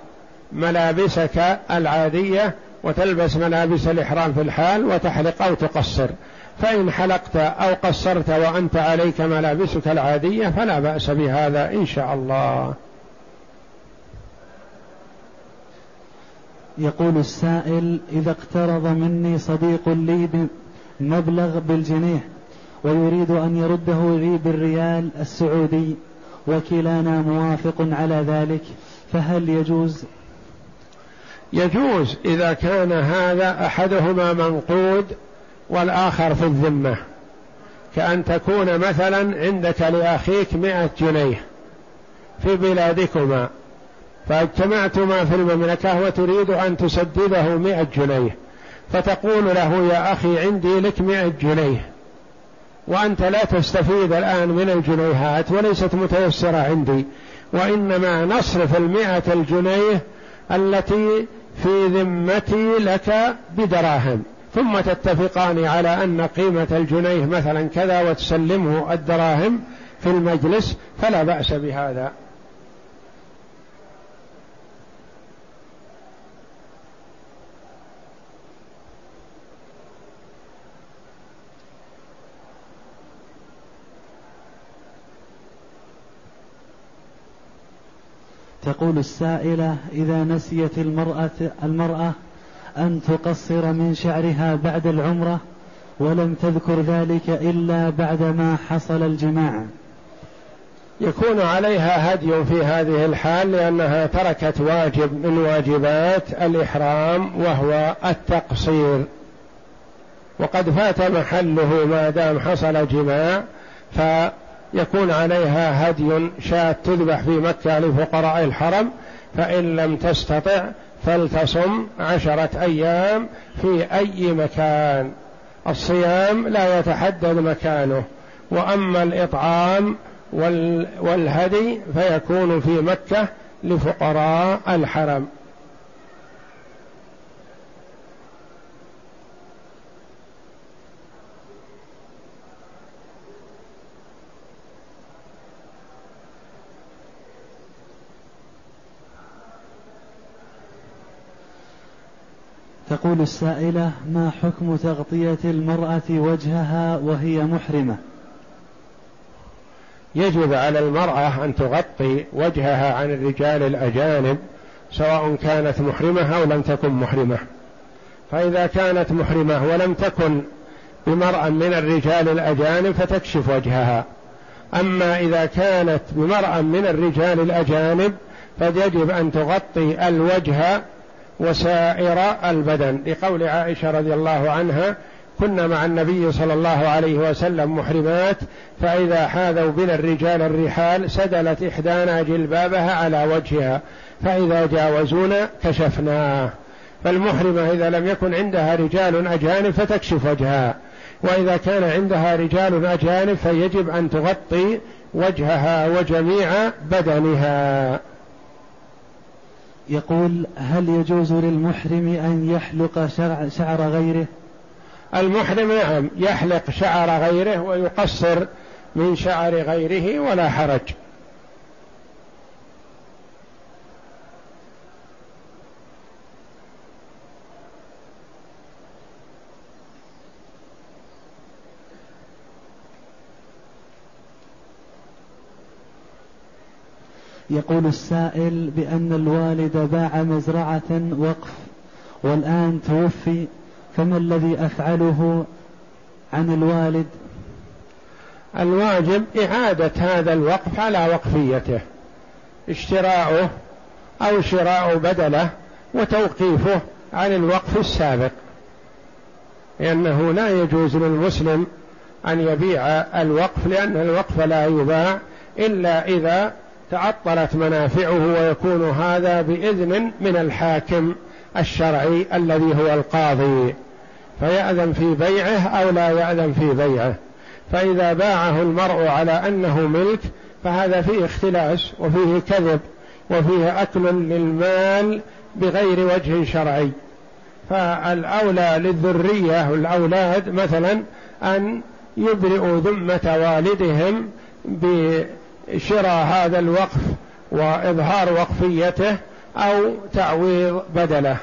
ملابسك العادية وتلبس ملابس الإحرام في الحال وتحلق أو تقصر. فإن حلقت أو قصرت وأنت عليك ملابسك العادية فلا بأس بهذا إن شاء الله. يقول السائل إذا اقترض مني صديق لي بمبلغ بالجنيه ويريد أن يرده لي بالريال السعودي وكلانا موافق على ذلك فهل يجوز؟ يجوز إذا كان هذا أحدهما منقود والآخر في الذمة. كأن تكون مثلا عندك لأخيك مئة جنيه في بلادكما. فاجتمعتما في المملكة وتريد أن تسدده مئة جنيه. فتقول له يا أخي عندي لك مئة جنيه. وأنت لا تستفيد الآن من الجنيهات وليست متيسرة عندي. وإنما نصرف المئة الجنيه التي في ذمتي لك بدراهم. ثم تتفقان على أن قيمة الجنيه مثلا كذا وتسلمه الدراهم في المجلس فلا بأس بهذا. تقول السائلة إذا نسيت المرأة المرأة أن تقصر من شعرها بعد العمرة ولم تذكر ذلك إلا بعدما حصل الجماع. يكون عليها هدي في هذه الحال لأنها تركت واجب من واجبات الإحرام وهو التقصير. وقد فات محله ما دام حصل جماع ف يكون عليها هدي شاة تذبح في مكة لفقراء الحرم فإن لم تستطع فلتصم عشرة أيام في أي مكان. الصيام لا يتحدد مكانه وأما الإطعام والهدي فيكون في مكة لفقراء الحرم. تقول السائلة ما حكم تغطية المرأة وجهها وهي محرمة؟ يجب على المرأة أن تغطي وجهها عن الرجال الأجانب سواء كانت محرمة أو لم تكن محرمة. فإذا كانت محرمة ولم تكن بمرأة من الرجال الأجانب فتكشف وجهها. أما إذا كانت بمرأة من الرجال الأجانب فيجب أن تغطي الوجه وسائر البدن. لقول عائشة رضي الله عنها كنا مع النبي صلى الله عليه وسلم محرمات فإذا حاذوا بنا الرجال الرحال سدلت إحدانا جلبابها على وجهها فإذا جاوزونا كشفناه فالمحرمة إذا لم يكن عندها رجال أجانب فتكشف وجهها وإذا كان عندها رجال أجانب فيجب أن تغطي وجهها وجميع بدنها. يقول هل يجوز للمحرم أن يحلق شعر, شعر غيره؟ المحرم نعم يحلق شعر غيره ويقصر من شعر غيره ولا حرج. يقول السائل بأن الوالد باع مزرعة وقف والآن توفي فما الذي أفعله عن الوالد؟ الواجب إعادة هذا الوقف على وقفيته اشتراؤه أو شراء بدله وتوقيفه عن الوقف السابق لأنه لا يجوز للمسلم أن يبيع الوقف لأن الوقف لا يباع إلا إذا تعطلت منافعه ويكون هذا بإذن من الحاكم الشرعي الذي هو القاضي. فيأذن في بيعه أو لا يأذن في بيعه. فإذا باعه المرء على أنه ملك فهذا فيه اختلاس وفيه كذب وفيه أكل للمال بغير وجه شرعي. فالأولى للذرية والأولاد مثلا أن يبرئوا ذمة والدهم شراء هذا الوقف وإظهار وقفيته أو تعويض بدله.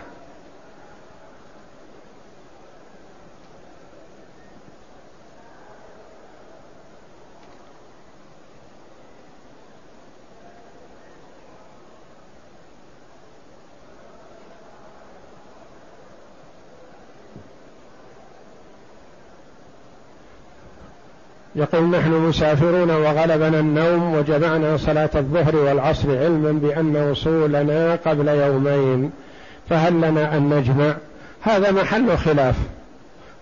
يقول نحن مسافرون وغلبنا النوم وجمعنا صلاة الظهر والعصر علما بأن وصولنا قبل يومين فهل لنا أن نجمع؟ هذا محل خلاف.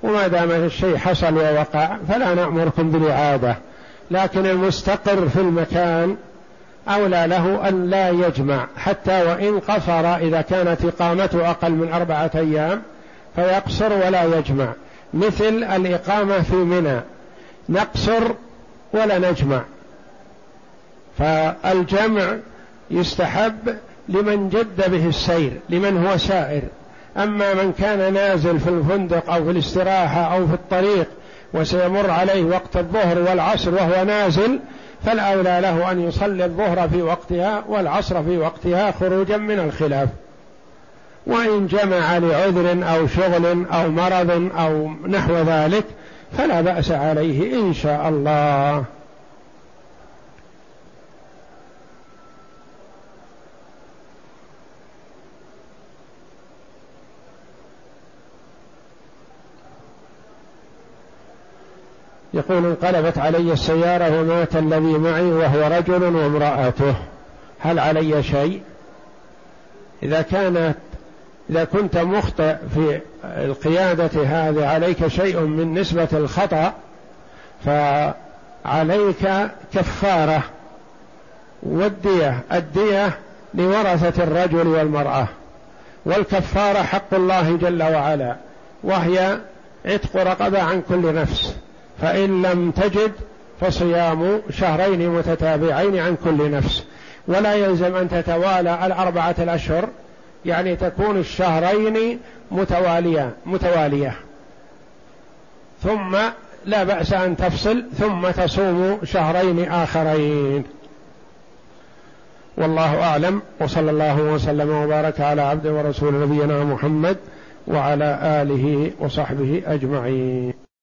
وما دام الشيء حصل ووقع فلا نأمركم بالإعادة لكن المستقر في المكان أولى له أن لا يجمع حتى وإن قصر إذا كانت إقامته أقل من أربعة أيام فيقصر ولا يجمع. مثل الإقامة في منى. نقصر ولا نجمع. فالجمع يستحب لمن جد به السير لمن هو سائر. أما من كان نازل في الفندق أو في الاستراحة أو في الطريق وسيمر عليه وقت الظهر والعصر وهو نازل فالأولى له أن يصلي الظهر في وقتها والعصر في وقتها خروجا من الخلاف. وإن جمع لعذر أو شغل أو مرض أو نحو ذلك فلا بأس عليه إن شاء الله يقول انقلبت علي السيارة ومات الذي معي وهو رجل وامرأته هل علي شيء؟ إذا كانت إذا كنت مخطئ في القيادة هذه عليك شيء من نسبة الخطأ فعليك كفارة والدية الدية لورثة الرجل والمرأة. والكفارة حق الله جل وعلا وهي عتق رقبة عن كل نفس. فإن لم تجد فصيام شهرين متتابعين عن كل نفس. ولا يلزم أن تتوالى الأربعة الأشهر يعني تكون الشهرين متواليه متوالية. ثم لا بأس أن تفصل ثم تصوم شهرين آخرين. والله أعلم وصلى الله وسلم وبارك على عبد ورسول نبينا محمد وعلى آله وصحبه أجمعين.